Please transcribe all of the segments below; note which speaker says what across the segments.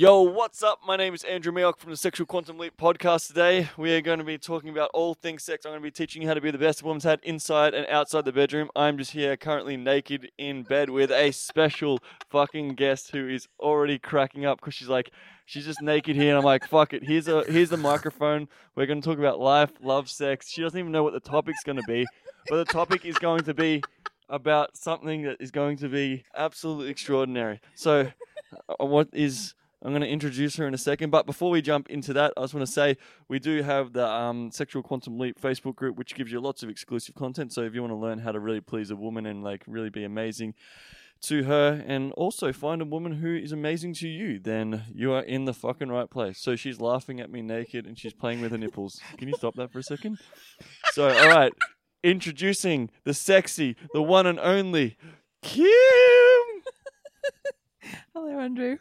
Speaker 1: Yo, what's up? My name is Andrew Mayok from the Sexual Quantum Leap podcast. Today, we are going to be talking about all things sex. I'm going to be teaching you how to be the best woman's had inside and outside the bedroom. I'm just here currently naked in bed with a special fucking guest who is already cracking up because she's like, she's just naked here, and I'm like, fuck it. Here's a here's the microphone. We're going to talk about life, love, sex. She doesn't even know what the topic's going to be, but the topic is going to be about something that is going to be absolutely extraordinary. So, uh, what is I'm going to introduce her in a second. But before we jump into that, I just want to say we do have the um, Sexual Quantum Leap Facebook group, which gives you lots of exclusive content. So if you want to learn how to really please a woman and like really be amazing to her and also find a woman who is amazing to you, then you are in the fucking right place. So she's laughing at me naked and she's playing with her nipples. Can you stop that for a second? So, all right. Introducing the sexy, the one and only Kim.
Speaker 2: Hello, Andrew.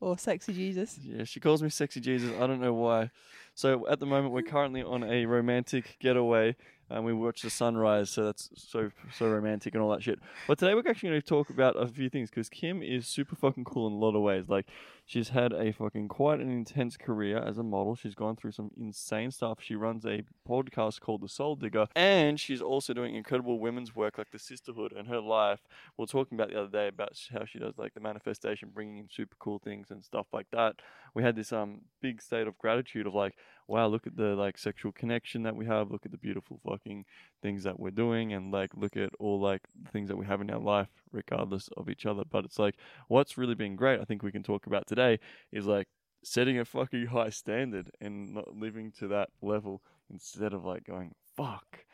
Speaker 2: Or Sexy Jesus.
Speaker 1: Yeah, she calls me Sexy Jesus. I don't know why. So at the moment, we're currently on a romantic getaway, and we watch the sunrise. So that's so so romantic and all that shit. But today we're actually going to talk about a few things because Kim is super fucking cool in a lot of ways. Like she's had a fucking quite an intense career as a model. She's gone through some insane stuff. She runs a podcast called The Soul Digger, and she's also doing incredible women's work like the Sisterhood and her life. We are talking about the other day about how she does like the manifestation, bringing in super cool things and stuff like that. We had this um big state of gratitude of like, wow, look at the like sexual connection that we have. Look at the beautiful fucking things that we're doing, and like look at all like the things that we have in our life, regardless of each other. But it's like what's really been great. I think we can talk about today is like setting a fucking high standard and not living to that level instead of like going fuck.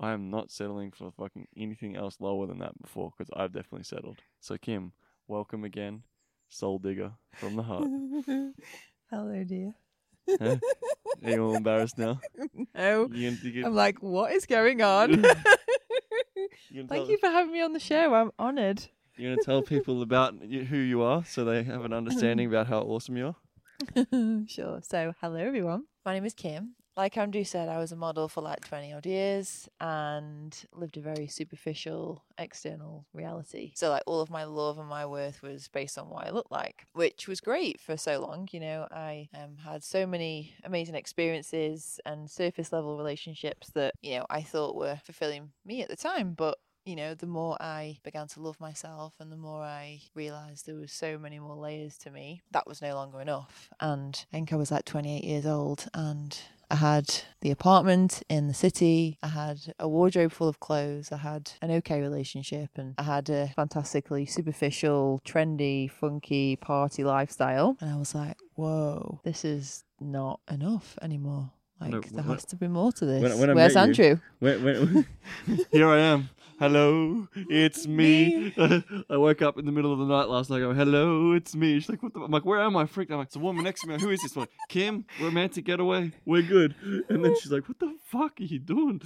Speaker 1: I am not settling for fucking anything else lower than that before because I've definitely settled. So Kim, welcome again, Soul Digger from the heart.
Speaker 2: Hello, dear.
Speaker 1: Huh? Are you all embarrassed now?
Speaker 2: No.
Speaker 1: You you
Speaker 2: I'm like, what is going on?
Speaker 1: you
Speaker 2: Thank you for having me on the show. I'm honoured.
Speaker 1: You're gonna tell people about y- who you are so they have an understanding about how awesome you are?
Speaker 2: sure. So, hello, everyone. My name is Kim. Like Andrew said, I was a model for like 20 odd years and lived a very superficial external reality. So, like, all of my love and my worth was based on what I looked like, which was great for so long. You know, I um, had so many amazing experiences and surface level relationships that, you know, I thought were fulfilling me at the time. But you know, the more I began to love myself and the more I realized there was so many more layers to me, that was no longer enough. And I think I was like 28 years old and I had the apartment in the city. I had a wardrobe full of clothes. I had an okay relationship and I had a fantastically superficial, trendy, funky party lifestyle. And I was like, whoa, this is not enough anymore. Like,
Speaker 1: No,
Speaker 2: there
Speaker 1: when-
Speaker 2: has to be more to this.
Speaker 1: when I
Speaker 2: Where's
Speaker 1: met you-
Speaker 2: Andrew?
Speaker 1: When, when, here I am. Hello, it's me. I woke up in the middle of the night last night. I go, hello, it's me. She's like, what the? I'm like, where am I? Freaked. I'm like, it's a woman next to me. Who is this one? Kim, romantic getaway. We're good. And then she's like, what the fuck are you doing?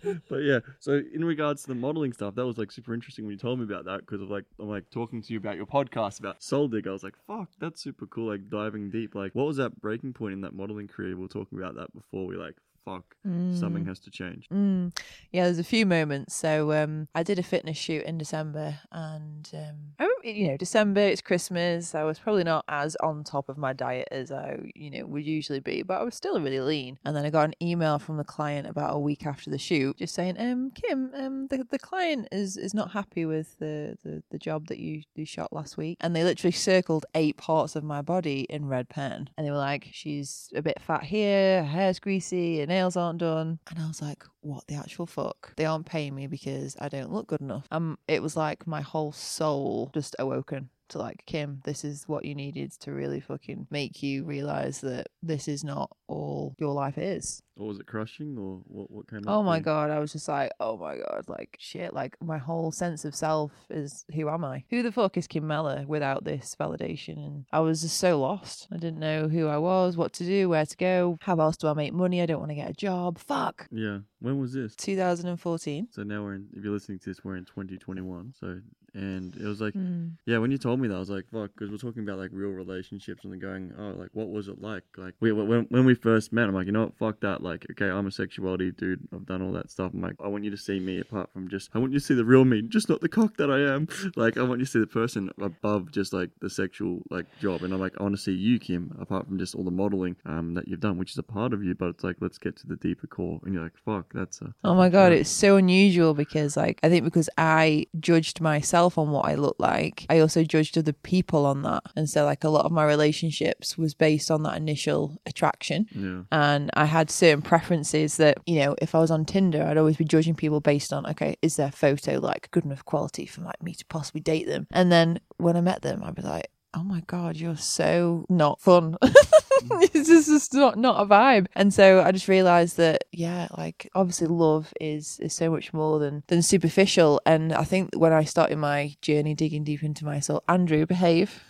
Speaker 1: but yeah. So in regards to the modeling stuff, that was like super interesting when you told me about that because of like I'm like talking to you about your podcast about Soul Dig. I was like, fuck, that's super cool. Like diving deep. Like, what was that breaking point in that modeling career? We were talking about that before. We like, fuck, something has to change.
Speaker 2: Mm. Yeah, there's a few moments. So um, I did a fitness shoot in December, and um, I remember, you know, December it's Christmas. I was probably not as on top of my diet as I, you know, would usually be, but I was still really lean. And then I got an email from the client about a week after the shoot, just saying, "Um, Kim, um, the, the client is is not happy with the, the the job that you you shot last week." And they literally circled eight parts of my body in red pen, and they were like, "She's a bit fat here, her hair's greasy, her nails aren't done." And I was like, "What the actual fuck? They aren't paying me because I don't look good enough." Um, it was like my whole soul just awoken to like Kim, this is what you needed to really fucking make you realize that this is not all your life is.
Speaker 1: Or was it crushing, or what? What came? up
Speaker 2: Oh my
Speaker 1: you?
Speaker 2: god, I was just like, oh my god, like shit, like my whole sense of self is who am I? Who the fuck is Kim Mella without this validation? And I was just so lost. I didn't know who I was, what to do, where to go, how else do I make money? I don't want to get a job. Fuck.
Speaker 1: Yeah. When was this?
Speaker 2: 2014.
Speaker 1: So now we're in. If you're listening to this, we're in 2021. So and it was like
Speaker 2: Mm.
Speaker 1: yeah, when you told me that, I was like, fuck, because we're talking about like real relationships and then going, oh, like, what was it like? Like, we, when, when we first met, I'm like, you know what, fuck that. Like, okay, I'm a sexuality dude. I've done all that stuff. I'm like, I want you to see me apart from just, I want you to see the real me, just not the cock that I am. Like, I want you to see the person above just like the sexual like job. And I'm like, I want to see you, Kim, apart from just all the modeling um, that you've done, which is a part of you, but it's like, let's get to the deeper core. And you're like, fuck, that's a.
Speaker 2: Oh my god, it's so unusual because like I think because I judged myself on what I looked like, I also judged other people on that. And so like a lot of my relationships was based on that initial attraction.
Speaker 1: Yeah.
Speaker 2: And I had certain preferences that, you know, if I was on Tinder, I'd always be judging people based on, okay, is their photo like good enough quality for like me to possibly date them? And then when I met them, I'd be like, oh my god, you're so not fun. it's just, just not not a vibe. And so I just realized that yeah, like obviously love is is so much more than than superficial. And I think when I started my journey digging deep into my soul, Andrew, behave.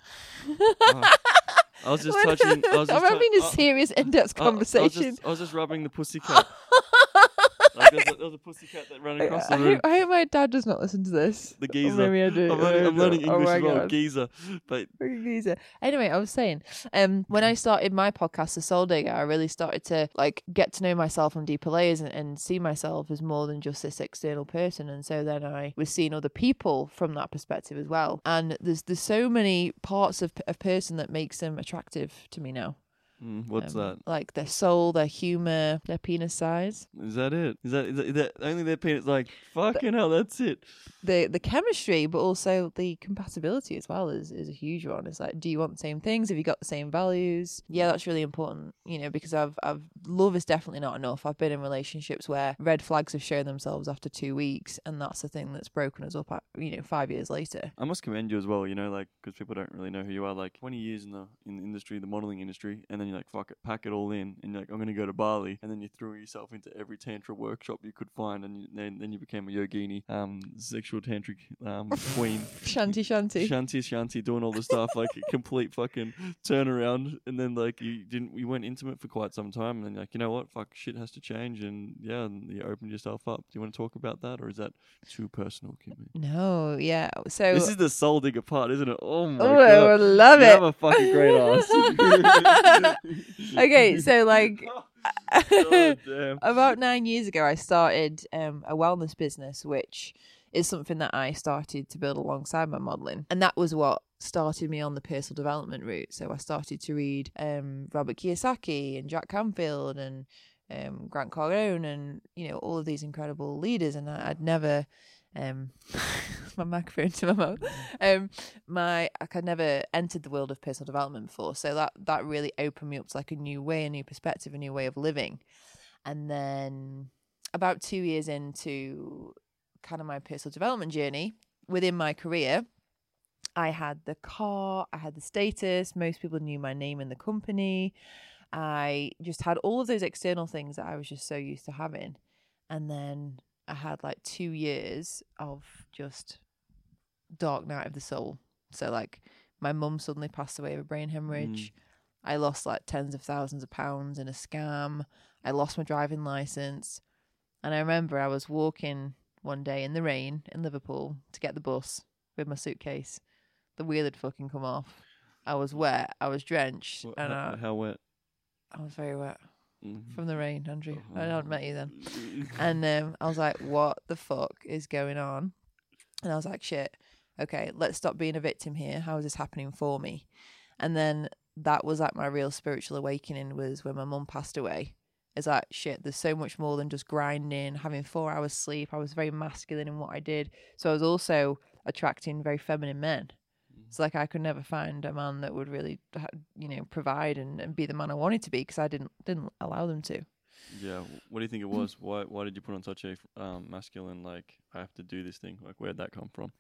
Speaker 1: Ah, I was just touching. I was just
Speaker 2: I'm having a serious in-depth
Speaker 1: I- I was
Speaker 2: conversation.
Speaker 1: just- I was just rubbing the pussy pussycat. Like, there, was a, there was a pussycat that ran across the
Speaker 2: I,
Speaker 1: room.
Speaker 2: hope, I hope my dad does not listen to this.
Speaker 1: The
Speaker 2: Or
Speaker 1: geezer.
Speaker 2: maybe I do.
Speaker 1: I'm learning, I'm learning
Speaker 2: Oh
Speaker 1: English as well.
Speaker 2: God.
Speaker 1: Geezer. But
Speaker 2: geezer. Anyway, I was saying, um, when I started my podcast, The Soul Digger, I really started to like get to know myself on deeper layers and, and see myself as more than just this external person. And so then I was seeing other people from that perspective as well. And there's there's so many parts of a person that makes them attractive to me now.
Speaker 1: Mm, what's
Speaker 2: Um,
Speaker 1: that?
Speaker 2: Like their soul, their humor, their penis size,
Speaker 1: Is that it? Is that, is that, is that only their penis? Like fucking hell, that's it.
Speaker 2: the the chemistry, but also the compatibility as well is is a huge one. It's like, do you want the same things? Have you got the same values? Yeah, that's really important. You know, because I've I've love is definitely not enough. I've been in relationships where red flags have shown themselves after two weeks, and that's the thing that's broken us up. At, you know, five years later.
Speaker 1: I must commend you as well. You know, like because people don't really know who you are. Like 20 years in the in the industry, the modeling industry, and then you're like, fuck it, pack it all in, and you're like, I'm gonna go to Bali, and then you threw yourself into every tantra workshop you could find, and you, then then you became a yogini, um, sexual tantric um queen.
Speaker 2: shanti shanti,
Speaker 1: shanti shanti, doing all the stuff like a complete fucking turnaround and then like you didn't you weren't intimate for quite some time and then like you know what fuck shit has to change and yeah and you opened yourself up. Do you want to talk about that or is that too personal, Kimmy?
Speaker 2: no, yeah. So
Speaker 1: This is the soul digger part, isn't it? Oh my
Speaker 2: oh, I
Speaker 1: god.
Speaker 2: would love
Speaker 1: you
Speaker 2: it.
Speaker 1: have a fucking great ass.
Speaker 2: okay, so like.
Speaker 1: Damn.
Speaker 2: about nine years ago, I started um, a wellness business, which is something that I started to build alongside my modeling, and that was what started me on the personal development route. So I started to read um, Robert Kiyosaki and Jack Canfield and um, Grant Cardone and you know all of these incredible leaders, and I, I'd never. Um, my microphone to my mouth. Um, my I had never entered the world of personal development before, so that that really opened me up to like a new way, a new perspective, a new way of living. And then about two years into kind of my personal development journey within my career, I had the car, I had the status, most people knew my name in the company. I just had all of those external things that I was just so used to having. And then I had like two years of just dark night of the soul. So like my mum suddenly passed away of a brain hemorrhage. Mm. I lost like tens of thousands of pounds in a scam. I lost my driving license. And I remember I was walking one day in the rain in Liverpool to get the bus with my suitcase. The wheel had fucking come off. I was wet. I was drenched, and
Speaker 1: how,
Speaker 2: I,
Speaker 1: how wet?
Speaker 2: I was very wet
Speaker 1: Mhm.
Speaker 2: from the rain, Andrew. I hadn't met you then. And um, I was like, what the fuck is going on? And I was like, shit, okay, let's stop being a victim here. How is this happening for me? And then that was like my real spiritual awakening was when my mum passed away. It's like, shit, there's so much more than just grinding, having four hours sleep. I was very masculine in what I did. So I was also attracting very feminine men. It's like I could never find a man that would really, you know, provide and, and be the man I wanted to be because I didn't didn't allow them to.
Speaker 1: Yeah. What do you think it was? Why Why did you put on such a um, masculine like I have to do this thing? Like where'd that come from?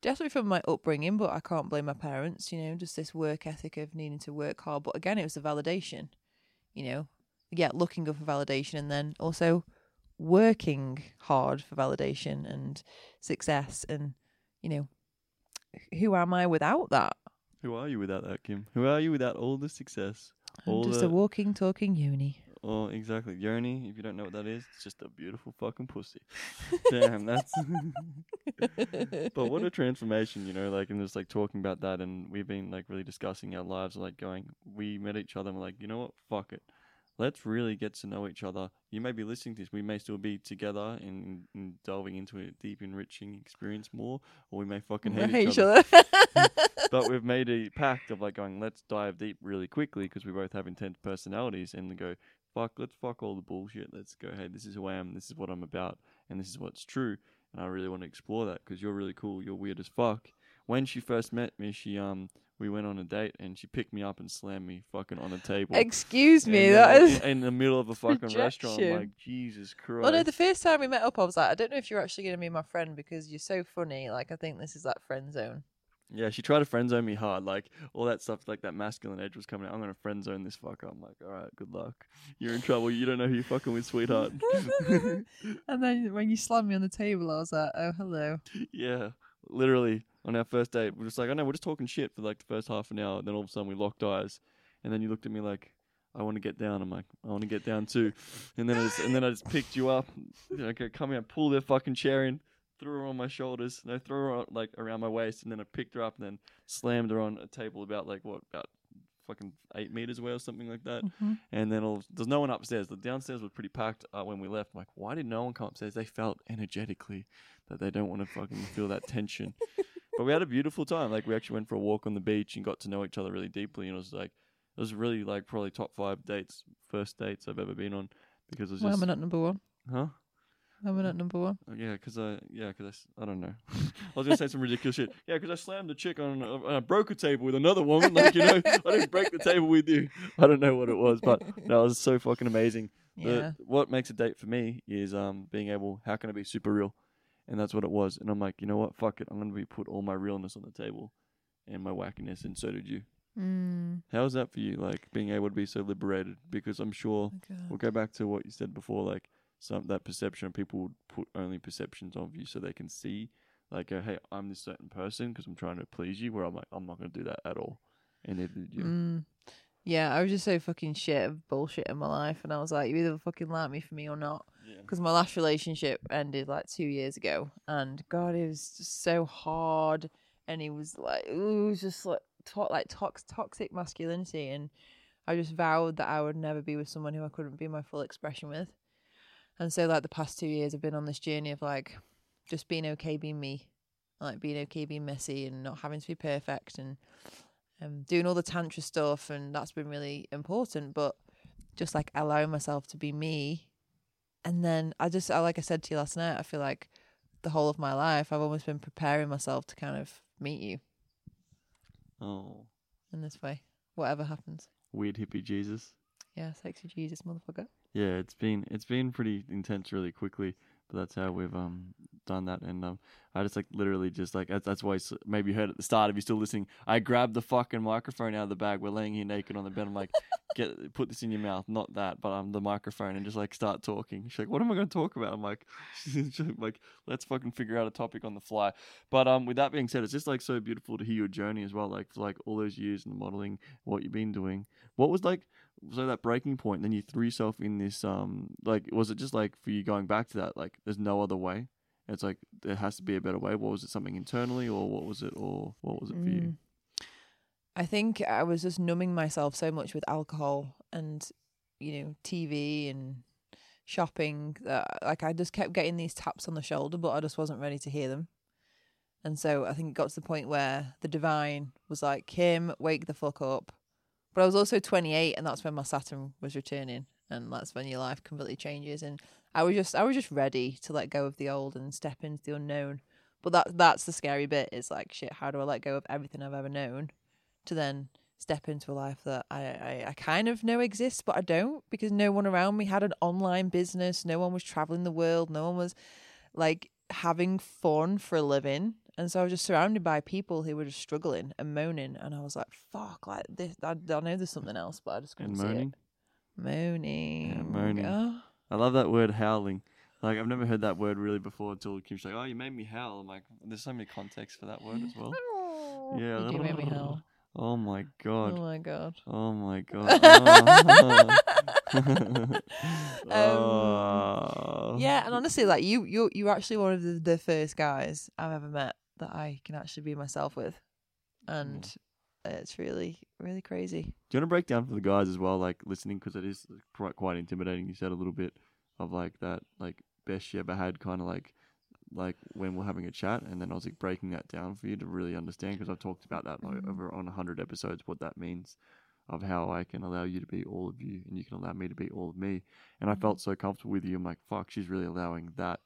Speaker 2: definitely from my upbringing, but I can't blame my parents, you know, just this work ethic of needing to work hard. But again, it was the validation, you know, yeah, looking good for validation and then also working hard for validation and success. And, you know, who am I without that?
Speaker 1: Who are you without that, Kim? Who are you without all the success?
Speaker 2: I'm
Speaker 1: All
Speaker 2: just
Speaker 1: the-
Speaker 2: a walking, talking yoni.
Speaker 1: Oh, exactly. Yoni, if you don't know what that is, it's just a beautiful fucking pussy. Damn, that's. but what a transformation, you know, like, and just like talking about that, and we've been like really discussing our lives, like going, we met each other and we're like, you know what, fuck it. Let's really get to know each other. You may be listening to this, we may still be together and, and delving into a deep, enriching experience more, or we may fucking hate
Speaker 2: Hate
Speaker 1: each other.
Speaker 2: other.
Speaker 1: but we've made a pact of like going, let's dive deep really quickly because we both have intense personalities and go, fuck, let's fuck all the bullshit. Let's go, hey, this is who I am, this is what I'm about, and this is what's true. And I really want to explore that because you're really cool. You're weird as fuck. When she first met me, she um we went on a date and she picked me up and slammed me fucking on a table.
Speaker 2: Excuse me,
Speaker 1: And
Speaker 2: that
Speaker 1: then
Speaker 2: is.
Speaker 1: in, in the middle of a fucking restaurant. I'm like Jesus Christ.
Speaker 2: Well, no, the first time we met up, I was like, I don't know if you're actually going to be my friend because you're so funny. Like, I think this is that friend zone.
Speaker 1: Yeah, she tried to friend zone me hard. Like all that stuff, like that masculine edge was coming out. I'm gonna friend zone this fucker. I'm like, all right, good luck. You're in trouble. You don't know who you're fucking with, sweetheart.
Speaker 2: and then when you slammed me on the table, I was like, oh, hello.
Speaker 1: yeah, literally on our first date, we're just like, I know we're just talking shit for like the first half an hour. And then all of a sudden we locked eyes, and then you looked at me like, I want to get down. I'm like, I want to get down too. And then I just, and then I just picked you up. Okay, come here, pull their fucking chair in. Threw her on my shoulders. No, threw her on, like around my waist, and then I picked her up and then slammed her on a table about like what about fucking eight meters away or something like that.
Speaker 2: Mhm.
Speaker 1: And then all, there's no one upstairs. The downstairs was pretty packed uh, when we left. I'm like, why did no one come upstairs? They felt energetically that they don't want to fucking feel that tension. but we had a beautiful time. Like we actually went for a walk on the beach and got to know each other really deeply. And it was like it was really like probably top five dates, first dates I've ever been on because it was
Speaker 2: Why
Speaker 1: just
Speaker 2: am I not number one?
Speaker 1: huh.
Speaker 2: Why am I not number one?
Speaker 1: Oh, Yeah, because I yeah, because I, I don't know. I was gonna say some ridiculous shit. Yeah, because I slammed a chick on a, on a broke a table with another woman. Like you know, I didn't break the table with you. I don't know what it was, but no, it was so fucking amazing. The-
Speaker 2: Yeah.
Speaker 1: what makes a date for me is um being able. How can I be super real? And that's what it was. And I'm like, you know what? Fuck it. I'm gonna be put all my realness on the table, and my wackiness, and so did you.
Speaker 2: Mm,
Speaker 1: How's that for you? Like being able to be so liberated? Because I'm sure
Speaker 2: okay.
Speaker 1: We'll go back to what you said before, like some that perception. People would put only perceptions of you so they can see, like, hey, I'm this certain person because I'm trying to please you. Where I'm like, I'm not going to do that at all, and neither did you.
Speaker 2: Mm. Yeah, I was just so fucking shit of bullshit in my life, and I was like, you either fucking like me for me or not.
Speaker 1: Yeah.
Speaker 2: Because my last relationship ended like two years ago, and God, it was just so hard, and he was like, it was just like to- like tox- toxic masculinity, and I just vowed that I would never be with someone who I couldn't be my full expression with, and so like the past two years, I've been on this journey of like just being okay being me, like being okay being messy, and not having to be perfect, and um, doing all the tantra stuff, and that's been really important. But just like allowing myself to be me, and then I just, I like I said to you last night, I feel like the whole of my life I've almost been preparing myself to kind of meet you
Speaker 1: Oh,
Speaker 2: in this way, whatever happens.
Speaker 1: weird hippie Jesus.
Speaker 2: Yeah, sexy Jesus, motherfucker.
Speaker 1: Yeah, it's been it's been pretty intense really quickly, that's how we've um done that. And um, I just like literally just like that's, that's why maybe you heard at the start if you're still listening. I grabbed the fucking microphone out of the bag. We're laying here naked on the bed. I'm like, get put this in your mouth, not that, but um the microphone, and just like start talking. She's like, what am I going to talk about? I'm like, like, let's fucking figure out a topic on the fly. But um, with that being said, it's just like so beautiful to hear your journey as well. Like for like all those years in the modeling, what you've been doing. What was like so that breaking point? Then you threw yourself in this um, like was it just like for you going back to that? Like there's no other way. It's like there has to be a better way. What was it? Something internally, or what was it? Or what was it for you?
Speaker 2: I think I was just numbing myself so much with alcohol and, you know, TV and shopping that like I just kept getting these taps on the shoulder, but I just wasn't ready to hear them. And so I think it got to the point where the divine was like, Kim, wake the fuck up. But I was also 28, and that's when my Saturn was returning, and that's when your life completely changes. And I was just, I was just ready to let go of the old and step into the unknown. But that, that's the scary bit. Is like, shit. How do I let go of everything I've ever known, to then step into a life that I, I, I kind of know exists, but I don't because no one around me had an online business. No one was traveling the world. No one was like having fun for a living. And so I was just surrounded by people who were just struggling and moaning. And I was like, fuck, like this, I, I know there's something else, but I just couldn't
Speaker 1: And
Speaker 2: see
Speaker 1: moaning.
Speaker 2: it. Moaning.
Speaker 1: moaning.
Speaker 2: Oh.
Speaker 1: I love that word howling. Like I've never heard that word really before until Kim's like, "Oh, you made me howl." I'm like, "There's so many contexts for that word as well." Yeah.
Speaker 2: You do make me howl.
Speaker 1: Oh,
Speaker 2: oh my
Speaker 1: god.
Speaker 2: Oh my god.
Speaker 1: Oh my god. Oh. Oh.
Speaker 2: Yeah, and honestly, like you, you, you're actually one of the, the first guys I've ever met that I can actually be myself with, and mm. it's really, really crazy.
Speaker 1: Do you want to break down for the guys as well, like listening, because it is quite quite intimidating. You said a little bit of like that, like best you ever had, kind of like like when we're having a chat, and then I was like breaking that down for you to really understand, because I've talked about that like, over on hundred episodes, what that means of how I can allow you to be all of you, and you can allow me to be all of me. And I
Speaker 2: Mhm.
Speaker 1: felt so comfortable with you. I'm like, fuck, she's really allowing that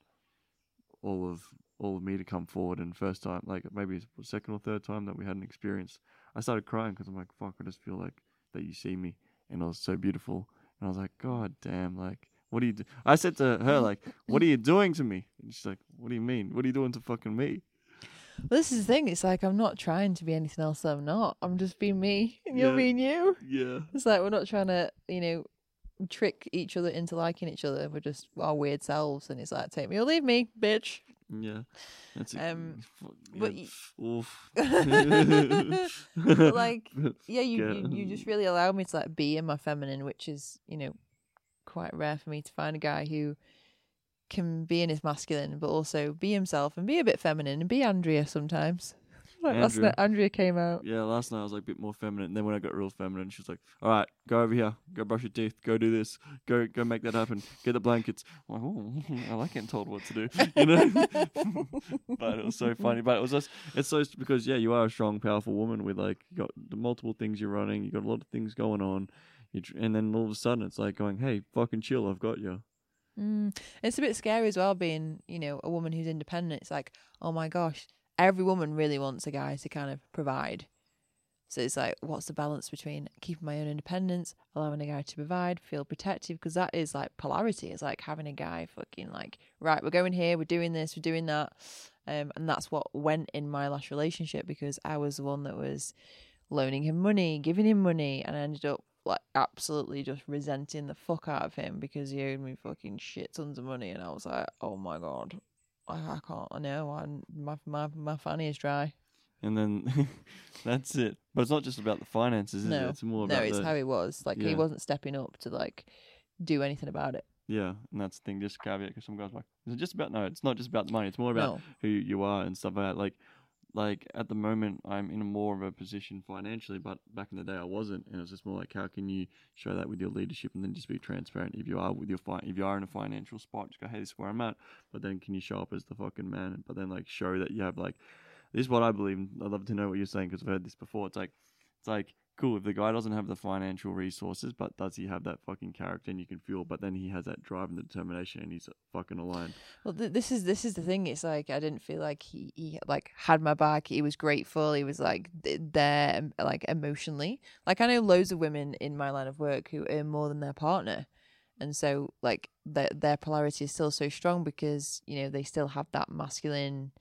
Speaker 1: all of all of me to come forward. And first time, like maybe second or third time that we had an experience, I started crying because I'm like, fuck, I just feel like that you see me, and it was so beautiful. And I was like, God damn, like, what do you do? I said to her, like, what are you doing to me? And she's like, what do you mean? What are you doing to fucking me?
Speaker 2: Well, this is the thing. It's like I'm not trying to be anything else that I'm not. I'm just being me, and you're
Speaker 1: Yeah.
Speaker 2: being you.
Speaker 1: Yeah.
Speaker 2: It's like we're not trying to, you know, trick each other into liking each other. We're just our weird selves, and it's like take me or leave me, bitch.
Speaker 1: Yeah. That's a,
Speaker 2: Um, but
Speaker 1: yeah,
Speaker 2: y-
Speaker 1: oof.
Speaker 2: But, like, Yeah, you, you you just really allow me to like be in my feminine, which is you know quite rare for me to find a guy who can be in his masculine, but also be himself and be a bit feminine and be Andrea sometimes. Like last
Speaker 1: Andrea.
Speaker 2: night, Andrea came out.
Speaker 1: Yeah, last night I was like a bit more feminine. And then when I got real feminine, she was like, "All right, go over here, go brush your teeth, go do this, go go make that happen, get the blankets." I'm like, oh, I like getting told what to do, you know. but it was so funny. But it was just it's so because yeah, you are a strong, powerful woman with like you got the multiple things you're running, you got a lot of things going on, and then all of a sudden it's like going, "Hey, fucking chill, I've got you."
Speaker 2: Mm. It's a bit scary as well, being you know a woman who's independent. It's like, oh my gosh, every woman really wants a guy to kind of provide. So it's like, what's the balance between keeping my own independence, allowing a guy to provide, feel protective? Because that is like polarity. It's like having a guy fucking like, right, we're going here, we're doing this, we're doing that. Um, and that's what went in my last relationship because I was the one that was loaning him money, giving him money, and I ended up like absolutely just resenting the fuck out of him because he owed me fucking shit tons of money, and I was like, oh my god, I, I can't, I know, I, my my my fanny is dry.
Speaker 1: And then that's it. But it's not just about the finances, is
Speaker 2: No,
Speaker 1: it? It's more
Speaker 2: No, it's
Speaker 1: the,
Speaker 2: how he was. Like
Speaker 1: Yeah.
Speaker 2: he wasn't stepping up to like do anything about it.
Speaker 1: Yeah, and that's the thing. Just caveat because some guys are like, is it just about? No, it's not just about the money. It's more about
Speaker 2: No.
Speaker 1: who you are and stuff like that. Like, like at the moment, I'm in a more of a position financially, but back in the day, I wasn't, and it was just more like, how can you show that with your leadership, and then just be transparent. If you are with your fi- if you are in a financial spot, just go, hey, this is where I'm at. But then, can you show up as the fucking man? But then, like, show that you have like, this is what I believe. I'd love to know what you're saying because I've heard this before. It's like, it's like cool if the guy doesn't have the financial resources, but does he have that fucking character and you can feel? But then he has that drive and the determination, and he's fucking aligned.
Speaker 2: Well, th- this is this is the thing. It's like I didn't feel like he, he like had my back. He was grateful. He was like there, like emotionally. Like I know loads of women in my line of work who earn more than their partner, and so like their their polarity is still so strong because you know they still have that masculine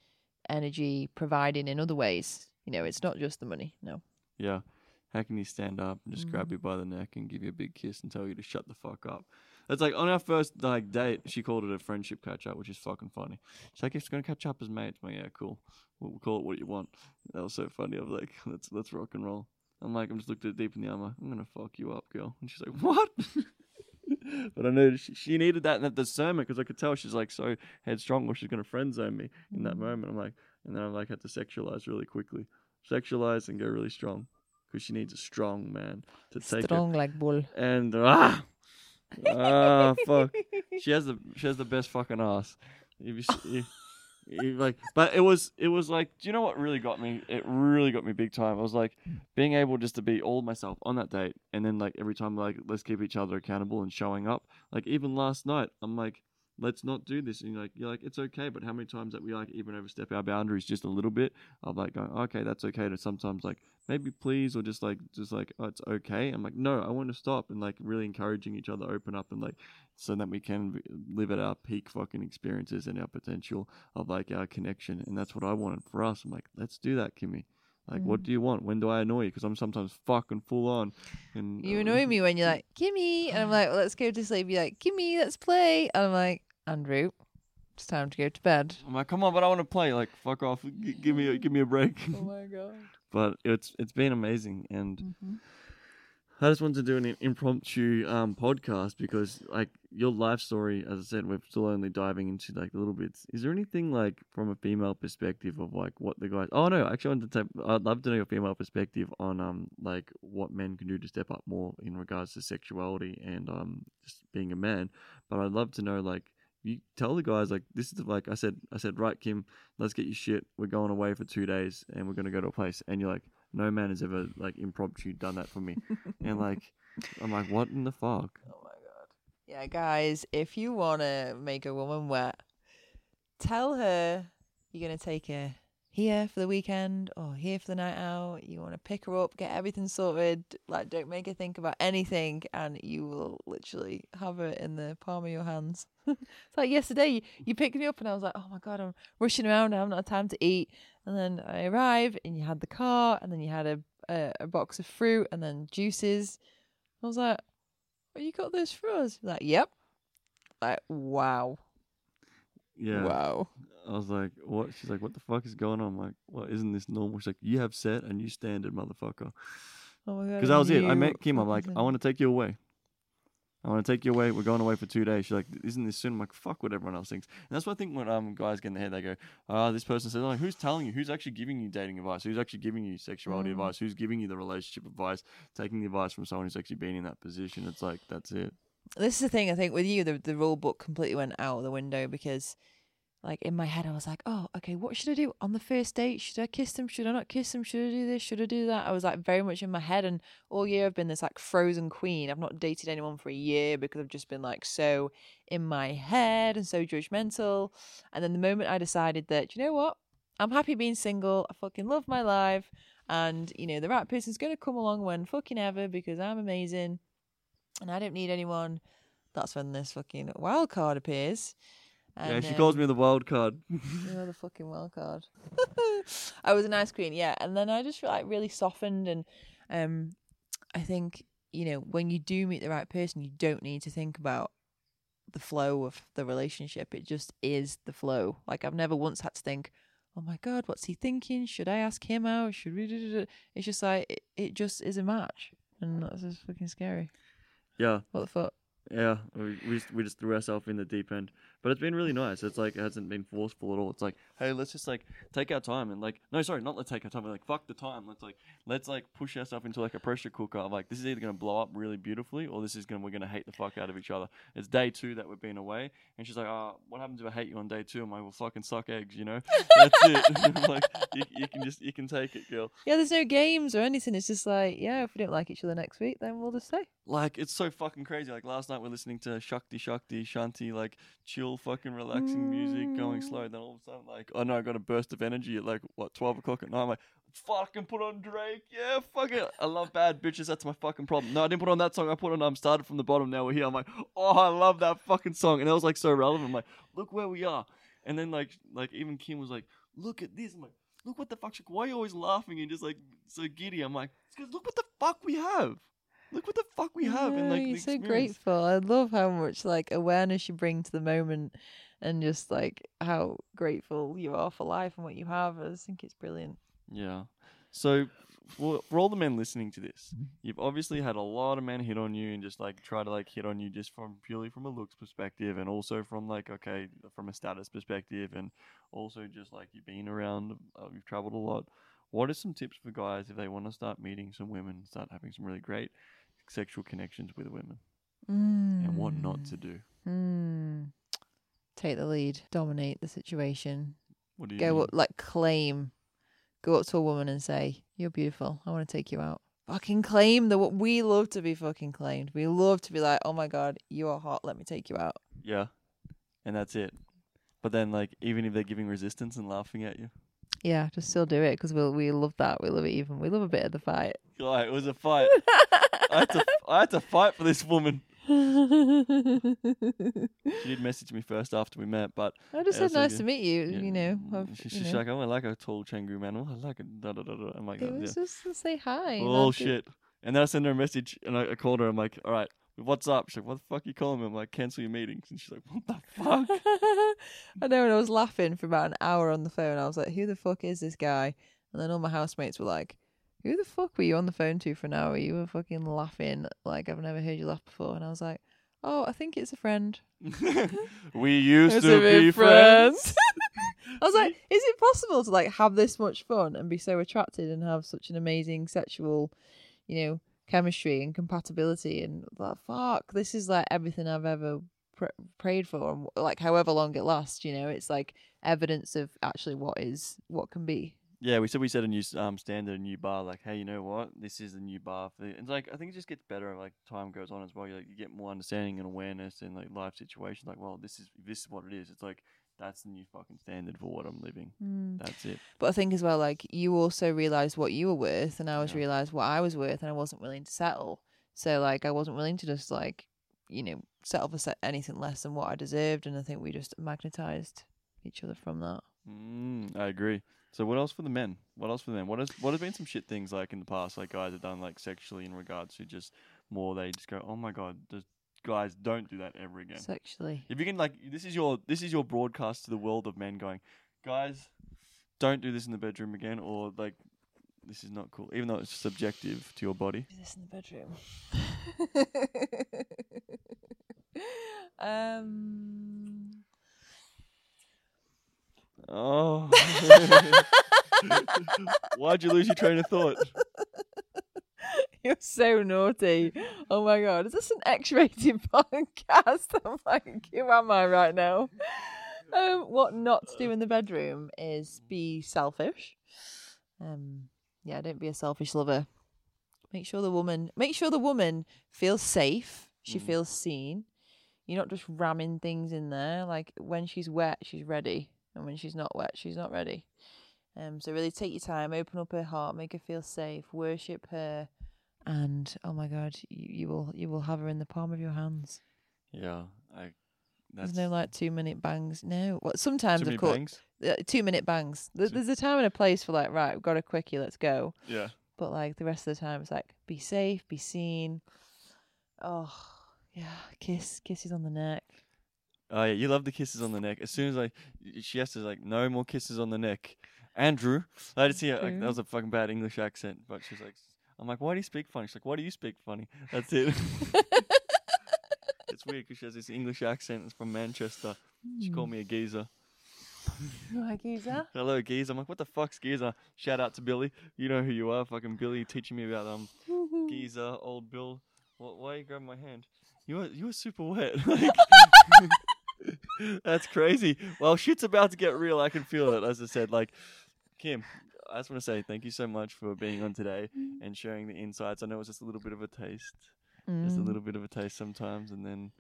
Speaker 2: energy providing in other ways. You know, it's not just the money. No.
Speaker 1: Yeah. How can he stand up and just grab
Speaker 2: Mhm.
Speaker 1: you by the neck and give you a big kiss and tell you to shut the fuck up? It's like on our first like date, she called it a friendship catch up, which is fucking funny. She's like, "It's gonna catch up as mates." I'm like, "Yeah, cool. We'll, we'll call it what you want." That was so funny. I was like, "Let's let's rock and roll." I'm like, I'm just looked at deep in the eye. I'm like, I'm gonna fuck you up, girl. And she's like, "What?" but I knew she, she needed that in that discernment because I could tell she's like so headstrong, or she's gonna friend zone me in that
Speaker 2: Mm.
Speaker 1: moment. I'm like, and then I like had to sexualize really quickly, sexualize and go really strong because she needs a strong man to take her.
Speaker 2: Strong like bull.
Speaker 1: And ah, ah, fuck. She has the she has the best fucking ass. If you, s- if, if, like, but it was it was like, do you know what really got me? It really got me big time. I was like being able just to be all myself on that date, and then like every time like let's keep each other accountable and showing up. Like even last night, I'm like. Let's not do this. And you're like, you're like, it's okay. But how many times that we like even overstep our boundaries just a little bit? Of like going, okay, that's okay. To sometimes like maybe please or just like just like oh, it's okay i'm like no i want to stop and like really encouraging each other open up and like so that we can live at our peak fucking experiences and our potential of like our connection and that's what i wanted for us i'm like let's do that kimmy like what
Speaker 2: Mm.
Speaker 1: do you want when do i annoy you because i'm sometimes fucking full on and
Speaker 2: You annoy me when you're like, Kimmy. And I'm like, well, let's go to sleep. You're like, Kimmy, let's play. And I'm like, Andrew, it's time to go to bed.
Speaker 1: i'm like come on but i want to play like fuck off G- give me a, give me a break
Speaker 2: oh my God.
Speaker 1: but it's it's been amazing and
Speaker 2: Mm-hmm.
Speaker 1: I just wanted to do an impromptu um, podcast because, like, your life story, as I said, we're still only diving into like little bits. Is there anything like from a female perspective of like what the guys? Oh no, actually, I wanted to. Take, I'd love to know your female perspective on um like what men can do to step up more in regards to sexuality and um just being a man. But I'd love to know like you tell the guys like this is like I said I said right Kim, let's get your shit. We're going away for two days and we're gonna go to a place and you're like no man has ever like impromptu done that for me. and like I'm like, what in the fuck?
Speaker 2: Oh my god. Yeah, guys, if you wanna make a woman wet, tell her you're gonna take her here for the weekend or here for the night out. You want to pick her up, get everything sorted. Like, don't make her think about anything, and you will literally have her in the palm of your hands. it's like yesterday, you, picked me up, and I was like, oh my god, I'm rushing around. I haven't had time to eat. And then I arrive, and you had the car, and then you had a a, a box of fruit, and then juices. I was like, oh, you got those for us? Like, yep. Like, wow.
Speaker 1: Yeah.
Speaker 2: Wow.
Speaker 1: I was like, what? She's like, what the fuck is going on? I'm like, well, isn't this normal? She's like, you have set and you standard, motherfucker.
Speaker 2: Oh my god.
Speaker 1: Because that was it. I met Kim. I'm like, I want to take you away. I want to take you away. We're going away for two days. She's like, isn't this soon? I'm like, fuck what everyone else thinks. And that's what I think when um guys get in the head, they go, ah, this person says, like, who's telling you? Who's actually giving you dating advice? Who's actually giving you sexuality
Speaker 2: Mm.
Speaker 1: advice? Who's giving you the relationship advice? Taking the advice from someone who's actually been in that position. It's like, that's it.
Speaker 2: this is the thing I think with you the the rule book completely went out the window because like in my head I was like oh okay what should I do? On the first date should I kiss them? Should I not kiss them? Should I do this? Should I do that? I was like very much in my head and all year I've been this like frozen queen. I've not dated anyone for a year because I've just been like so in my head and so judgmental. And then the moment I decided that you know what? I'm happy being single. I fucking love my life. And you know the right person's going to come along when fucking ever because I'm amazing and I don't need anyone. That's when this fucking wild card appears.
Speaker 1: Yeah,
Speaker 2: And,
Speaker 1: she calls
Speaker 2: um,
Speaker 1: me the wild card.
Speaker 2: You're the fucking wild card. I was an ice queen, yeah. And then I just feel like really softened, and um, I think you know when you do meet the right person, you don't need to think about the flow of the relationship. It just is the flow. Like I've never once had to think, oh my god, what's he thinking? Should I ask him out? Should we? do do?" It's just like it, it just is a match, and that's just fucking scary.
Speaker 1: Yeah.
Speaker 2: What the fuck?
Speaker 1: Yeah, we we just, we just threw ourselves in the deep end, but it's been really nice. It's like it hasn't been forceful at all. It's like, hey, let's just like take our time and like, no, sorry, not let's take our time. But like, fuck the time. Let's like, let's like push ourselves into like a pressure cooker. Of like, this is either gonna blow up really beautifully, or this is gonna we're gonna hate the fuck out of each other. It's day two that we've been away, and she's like, oh, what happens if I hate you on day two? I'm like, well, fucking suck eggs, you know. That's it. Like, you, you can just you can take it, girl.
Speaker 2: Yeah, there's no games or anything. It's just like, yeah, if we don't like each other next week, then we'll just stay.
Speaker 1: Like it's so fucking crazy. Like last night we're listening to Shakti Shakti Shanti, like chill fucking relaxing music going slow. Then all of a sudden, like I know I got a burst of energy at like what twelve o'clock at night. I'm like, fucking put on Drake, yeah, fuck it. I love bad bitches. That's my fucking problem. No, I didn't put on that song. I put on um started from the bottom. Now we're here. I'm like, oh, I love that fucking song, and that was like so relevant. I'm like, look where we are. And then like like even Kim was like, look at this. I'm like. Look what the fuck! Why are you always laughing and just like so giddy? I'm like, it's 'cause look what the fuck we have. Look what the fuck we have in
Speaker 2: No,
Speaker 1: like
Speaker 2: you're so
Speaker 1: experience.
Speaker 2: grateful. I love how much like awareness you bring to the moment, and just like how grateful you are for life and what you have. I just think it's brilliant.
Speaker 1: Yeah. So for, for all the men listening to this, you've obviously had a lot of men hit on you and just like try to like hit on you just from purely from a looks perspective and also from like okay from a status perspective and also just like you've been around, uh, you've traveled a lot. What are some tips for guys if they want to start meeting some women, start having some really great sexual connections with women, and what not to do?
Speaker 2: Mm. Take the lead, dominate the situation,
Speaker 1: What do you
Speaker 2: go
Speaker 1: mean?
Speaker 2: like claim, go up to a woman and say, "You're beautiful. I want to take you out." Fucking claim the. what We love to be fucking claimed. We love to be like, "Oh my god, you are hot. Let me take you out."
Speaker 1: Yeah, and that's it. But then, like, even if they're giving resistance and laughing at you,
Speaker 2: Yeah, just still do it because we we love that. We love it even. We love a bit of the fight.
Speaker 1: God, it was a fight. I had to, I had to fight for this woman. She did message me first after we met, but
Speaker 2: I just said nice to meet you.
Speaker 1: yeah,
Speaker 2: You know, mm, I've,
Speaker 1: she's
Speaker 2: you know.
Speaker 1: like, oh, I like a tall Canggu man. Oh, I like a da da da da. I'm like,
Speaker 2: it
Speaker 1: oh,
Speaker 2: was
Speaker 1: yeah.
Speaker 2: just to say hi. and
Speaker 1: oh
Speaker 2: that's it.
Speaker 1: shit. And then I sent her a message, and I, I called her. I'm like, all right, what's up? She's like, what the fuck are you calling me? I'm like, cancel your meetings. And she's like, what the fuck?
Speaker 2: I know, and I was laughing for about an hour on the phone. I was like, "Who the fuck is this guy?" And then all my housemates were like, who the fuck were you on the phone to for an hour? You were fucking laughing like I've never heard you laugh before. And I was like, oh, I think it's a friend.
Speaker 1: we used to be friends.
Speaker 2: I was like, is it possible to like have this much fun and be so attracted and have such an amazing sexual, you know, chemistry and compatibility and fuck, this is like everything I've ever pr- prayed for and like however long it lasts, you know, it's like evidence of actually what is what can be.
Speaker 1: Yeah, we said we set a new um standard, a new bar. Like, hey, you know what? This is the new bar for. It's like I think it just gets better. Like time goes on as well. You like you get more understanding and awareness in like life situations. Like, well, this is this is what it is. It's like that's the new fucking standard for what I'm living. That's it.
Speaker 2: But I think as well, like you also realised what you were worth, and I was
Speaker 1: Yeah.
Speaker 2: realised what I was worth, and I wasn't willing to settle. So like I wasn't willing to just like, you know, settle for se- anything less than what I deserved, and I think we just magnetized each other from that.
Speaker 1: Mm, I agree. So what else for the men? What else for the men? What has what has been some shit things like in the past? Like guys have done like sexually in regards to just more. They just go, oh my god, just guys don't do that ever again.
Speaker 2: Sexually,
Speaker 1: If you can like this is your this is your broadcast to the world of men going, guys, don't do this in the bedroom again or like this is not cool. Even though it's subjective to your body.
Speaker 2: is this in the bedroom? um.
Speaker 1: Oh Why'd you lose your train of thought?
Speaker 2: You're so naughty. Oh my god, is this an X-rated podcast? I'm like, who am I right now? Um, what not to do in the bedroom is be selfish. Um, yeah, don't be a selfish lover. Make sure the woman, make sure the woman feels safe. She
Speaker 1: Mm.
Speaker 2: feels seen. You're not just ramming things in there. Like when she's wet, she's ready, and when she's not wet, she's not ready. Um, so really take your time, open up her heart, make her feel safe, worship her, and oh my god, you, you will you will have her in the palm of your hands.
Speaker 1: Yeah, I that's
Speaker 2: There's no like two minute bangs. No, well sometimes of course
Speaker 1: bangs.
Speaker 2: uh, two minute bangs. There-
Speaker 1: Two-
Speaker 2: There's a time and a place for like right, we've got a quickie, let's go.
Speaker 1: Yeah.
Speaker 2: But like the rest of the time, it's like be safe, be seen. Oh yeah, kiss, kisses on the neck.
Speaker 1: Oh yeah, you love the kisses on the neck. As soon as like she has to like no more kisses on the neck. Andrew, I just see her, like, that was a fucking bad English accent, but she's like, I'm like, why do you speak funny? She's like, why do you speak funny? That's it. it's weird because she has this English accent. It's from Manchester. She called me a geezer.
Speaker 2: Like geezer.
Speaker 1: Hello, geezer. I'm like, what the fuck's geezer? Shout out to Billy. You know who you are, fucking Billy, teaching me about um geezer, old Bill. What? Why are you grabbing my hand? You were, you are super wet. Like, that's crazy. Well, shit's about to get real. I can feel it. As I said, like Kim, I just want to say thank you so much for being on today and sharing the insights. I know it's just a little bit of a taste, just a
Speaker 2: Mm,
Speaker 1: little bit of a taste sometimes, and then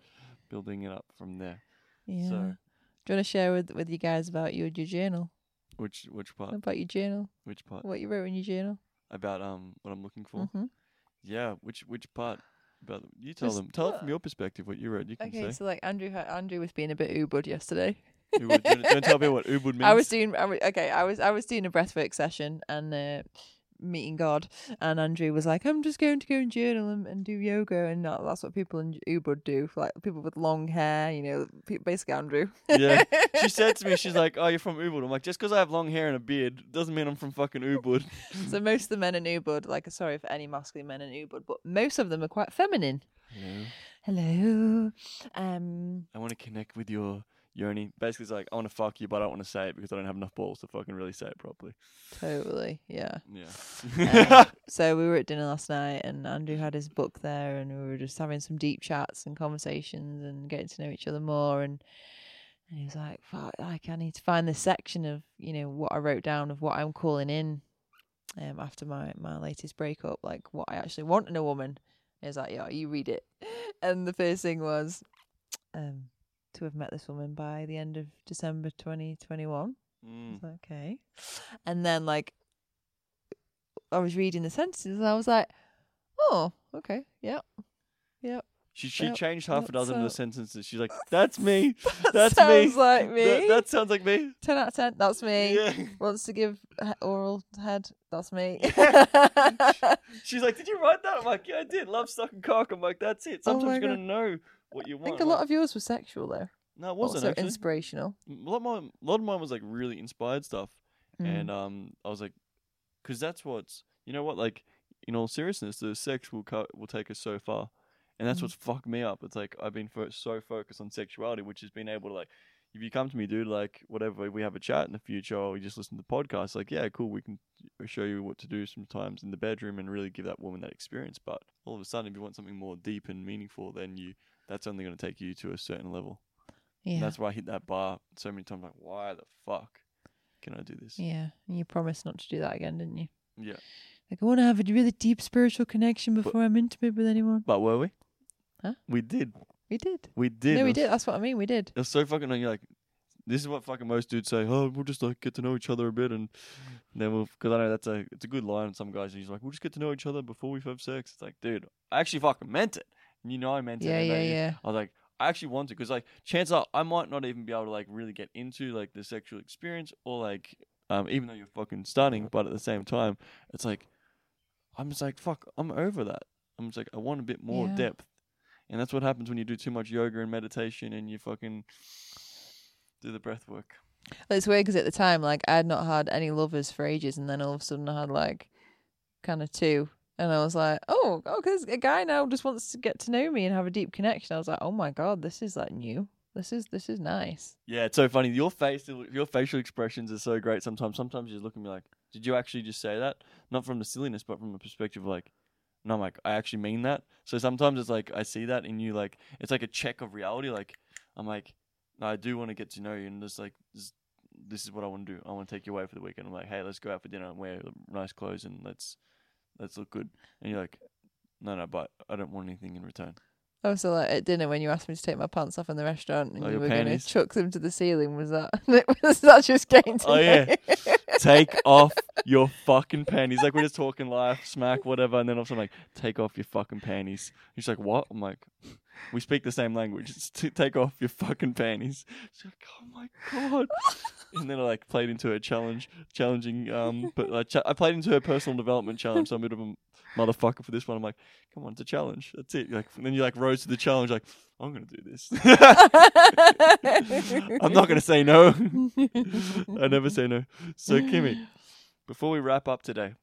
Speaker 1: building it up from there.
Speaker 2: Yeah.
Speaker 1: So,
Speaker 2: Do you want to share with with you guys about your your journal?
Speaker 1: which which part?
Speaker 2: About your journal?
Speaker 1: Which part?
Speaker 2: What you wrote in your journal?
Speaker 1: About um what I'm looking for?
Speaker 2: hmm
Speaker 1: Yeah. Which which part? About you tell
Speaker 2: Just
Speaker 1: them. Tell it from your perspective what you wrote. You can
Speaker 2: Okay,
Speaker 1: say.
Speaker 2: so like Andrew, Andrew was being a bit ubud yesterday.
Speaker 1: Ubud. Do you wanna- do you tell me what Ubud means?
Speaker 2: I was doing I wa- okay. I was I was doing a breathwork session and uh, meeting God, and Andrew was like, "I'm just going to go and journal and, and do yoga," and that, that's what people in Ubud do, like people with long hair, you know, pe- basically Andrew.
Speaker 1: Yeah. She said to me, she's like, "Oh, you're from Ubud." I'm like, "Just because I have long hair and a beard doesn't mean I'm from fucking Ubud."
Speaker 2: so most of the men in Ubud, like sorry for any masculine men in Ubud, but most of them are quite feminine. Hello. Hello, um,
Speaker 1: I want to connect with your yoni. Basically, it's like I want to fuck you, but I don't want to say it because I don't have enough balls to fucking really say it properly.
Speaker 2: totally, yeah.
Speaker 1: Yeah.
Speaker 2: Um, so we were at dinner last night, and Andrew had his book there, and we were just having some deep chats and conversations and getting to know each other more. And and he was like, "Fuck, like I need to find this section of you know what I wrote down of what I'm calling in um after my my latest breakup, like what I actually want in a woman." He was like, "Yeah, you read it," and the first thing was um to have met this woman by the end of December 2021.
Speaker 1: Mm.
Speaker 2: like, okay. And then like I was reading the sentences and I was like, Oh, okay, yeah. Yep.
Speaker 1: She she
Speaker 2: Yep,
Speaker 1: changed half a dozen of the sentences. She's like, "That's me.
Speaker 2: That
Speaker 1: That's
Speaker 2: sounds
Speaker 1: me.
Speaker 2: like me.
Speaker 1: That, that sounds like me."
Speaker 2: ten out of ten, that's me.
Speaker 1: Yeah.
Speaker 2: Wants to give he- oral head, that's me.
Speaker 1: She's like, "Did you write that?" I'm like, "Yeah, I did. Love sucking cock." I'm like, "That's it."
Speaker 2: Oh
Speaker 1: Sometimes
Speaker 2: my
Speaker 1: you're gonna know what you
Speaker 2: I think a lot
Speaker 1: like,
Speaker 2: of yours were sexual though.
Speaker 1: no, it wasn't
Speaker 2: also
Speaker 1: actually.
Speaker 2: inspirational.
Speaker 1: a lot of mine, a lot of mine was like really inspired stuff,
Speaker 2: Mm.
Speaker 1: and um, I was like, because that's what's you know what? Like, in all seriousness, the sex will cut will take us so far, and that's
Speaker 2: Mm.
Speaker 1: what's fucked me up. It's like I've been fo- so focused on sexuality, which has been able to like. If you come to me, dude, like whatever, we have a chat in the future, or we just listen to the podcast, like yeah, cool, we can show you what to do sometimes in the bedroom and really give that woman that experience. But all of a sudden, if you want something more deep and meaningful, then you that's only going to take you to a certain level. And
Speaker 2: Yeah.
Speaker 1: that's why I hit that bar so many times. Like, why the fuck can I do this?
Speaker 2: Yeah. And you promised not to do that again, didn't you?
Speaker 1: Yeah.
Speaker 2: Like, I want to have a really deep spiritual connection
Speaker 1: But-
Speaker 2: before I'm intimate with anyone.
Speaker 1: But were we?
Speaker 2: Huh?
Speaker 1: We did.
Speaker 2: We did.
Speaker 1: We did.
Speaker 2: No, we
Speaker 1: was-
Speaker 2: did. That's what I mean. We did.
Speaker 1: It was so fucking. You're like, this is what fucking most dudes say. Oh, we'll just like get to know each other a bit, and then we'll. Because I know that's a it's a good line. Some guys he's like, we'll just get to know each other before we have sex. It's like, dude, I actually fucking meant it. You know I meant it.
Speaker 2: Yeah,
Speaker 1: and I-
Speaker 2: yeah, yeah.
Speaker 1: I was like, I actually want to because like chances are I might not even be able to like really get into like the sexual experience or like um even though you're fucking stunning, but at the same time it's like I'm just like fuck I'm over that. I'm just like I want a bit more
Speaker 2: Yeah.
Speaker 1: depth, and that's what happens when you do too much yoga and meditation and you fucking do the breath work.
Speaker 2: Well, It's weird because at the time, like, I had not had any lovers for ages, and then all of a sudden I had like kind of two, and I was like, oh, oh, because a guy now just wants to get to know me and have a deep connection. I was like, oh my god, this is like new. This is this is nice.
Speaker 1: Yeah, it's so funny. Your face, your facial expressions are so great. Sometimes, sometimes you just look at me like, "Did you actually just say that?" Not from the silliness, but from a perspective of like, "No, I'm like, I actually mean that." So sometimes it's like I see that in you, like it's like a check of reality. Like I'm like, no, I do want to get to know you, and just like this, this is what I want to do. I want to take you away for the weekend. I'm like, hey, let's go out for dinner and wear nice clothes and let's let's look good. And you're like, no, no, but I don't want anything in return.
Speaker 2: Oh, so like at dinner when you asked me to take my pants off in the restaurant and
Speaker 1: Oh,
Speaker 2: you
Speaker 1: your
Speaker 2: were going to
Speaker 1: panties.
Speaker 2: chuck them to the ceiling, was that was that just getting oh, to
Speaker 1: Oh, yeah. Take off your fucking panties. Like we're just talking life, smack, whatever, and then also I'm like, take off your fucking panties. He's like, what? I'm like, we speak the same language. To take off your fucking panties. She's like, oh my god. And then I like played into her challenge, challenging. Um, but I, cha- I played into her personal development challenge. So I'm a bit of a motherfucker for this one. I'm like, come on, it's a challenge. That's it. Like, and then you like rose to the challenge. Like, I'm gonna do this. I'm not gonna say no. I never say no. So, Kimmy, before we wrap up today,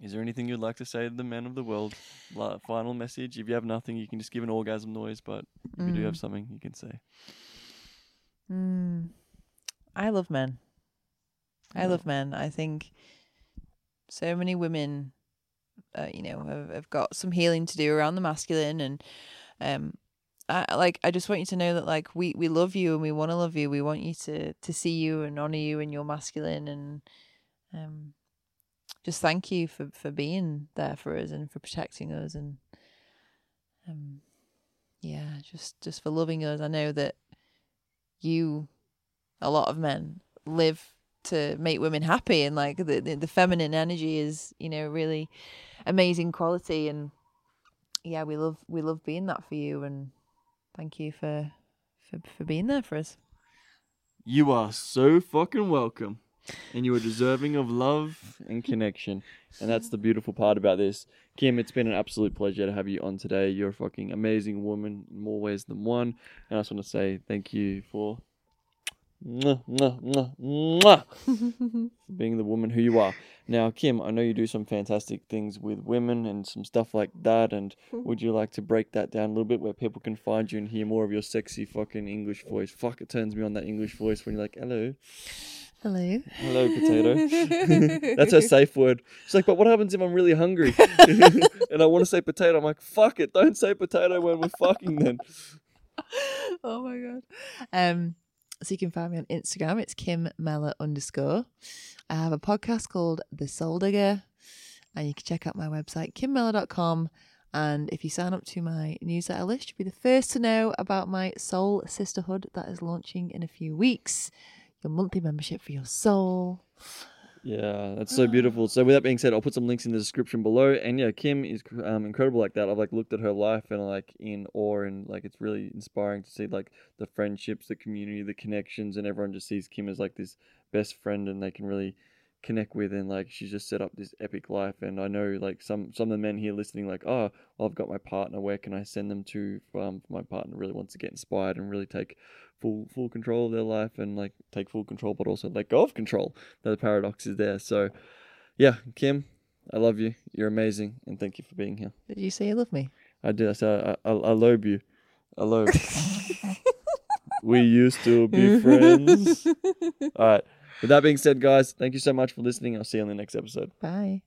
Speaker 1: is there anything you'd like to say to the men of the world? La- Final message. If you have nothing, you can just give an orgasm noise. But if you do have something, you can say.
Speaker 2: Mm. I love men. I love men. I think so many women, uh, you know, have, have got some healing to do around the masculine, and um, I like. I just want you to know that, like, we we love you and we want to love you. We want you to to see you and honor you in your masculine, and um, just thank you for for being there for us and for protecting us, and um, yeah, just just for loving us. I know that you a lot of men live to make women happy and like the, the the feminine energy is you know really amazing quality and yeah we love we love being that for you and thank you for for, for being there for us
Speaker 1: You are so fucking welcome. And you are deserving of love and connection. And that's the beautiful part about this. Kim, it's been an absolute pleasure to have you on today. You're a fucking amazing woman in more ways than one. And I just want to say thank you for mwah, mwah, mwah, mwah, being the woman who you are. Now, Kim, I know you do some fantastic things with women and some stuff like that. And would you like to break that down a little bit where people can find you and hear more of your sexy fucking English voice? Fuck, it turns me on that English voice when you're like, hello.
Speaker 2: hello
Speaker 1: Hello, potato. That's her safe word. She's like, but what happens if I'm really hungry and I want to say potato? I'm like, fuck it, don't say potato when we're fucking then.
Speaker 2: oh my god um so you can find me on instagram. It's kim mella underscore. I have a podcast called the soul digger and you can check out my website kimmella.com and if you sign up to my newsletter list you'll be the first to know about my soul sisterhood that is launching in a few weeks. Your monthly membership for your soul
Speaker 1: Yeah, that's so beautiful. So with that being said, I'll put some links in the description below. And yeah, Kim is um, incredible like that. I've like looked at her life and like in awe and like it's really inspiring to see like the friendships, the community, the connections, and everyone just sees Kim as like this best friend and they can really connect with and like she's just set up this epic life and I know like some some of the men here listening like oh well, I've got my partner where can I send them to um my partner really wants to get inspired and really take full full control of their life and like take full control but also let go of control the paradox is there so yeah kim I love you. You're amazing, and thank you for being here.
Speaker 2: Did you say you love me?
Speaker 1: I did. I said I, I, I love you. I love. we used to be friends. All right. With that being said, guys, thank you so much for listening. I'll see you on the next episode.
Speaker 2: Bye.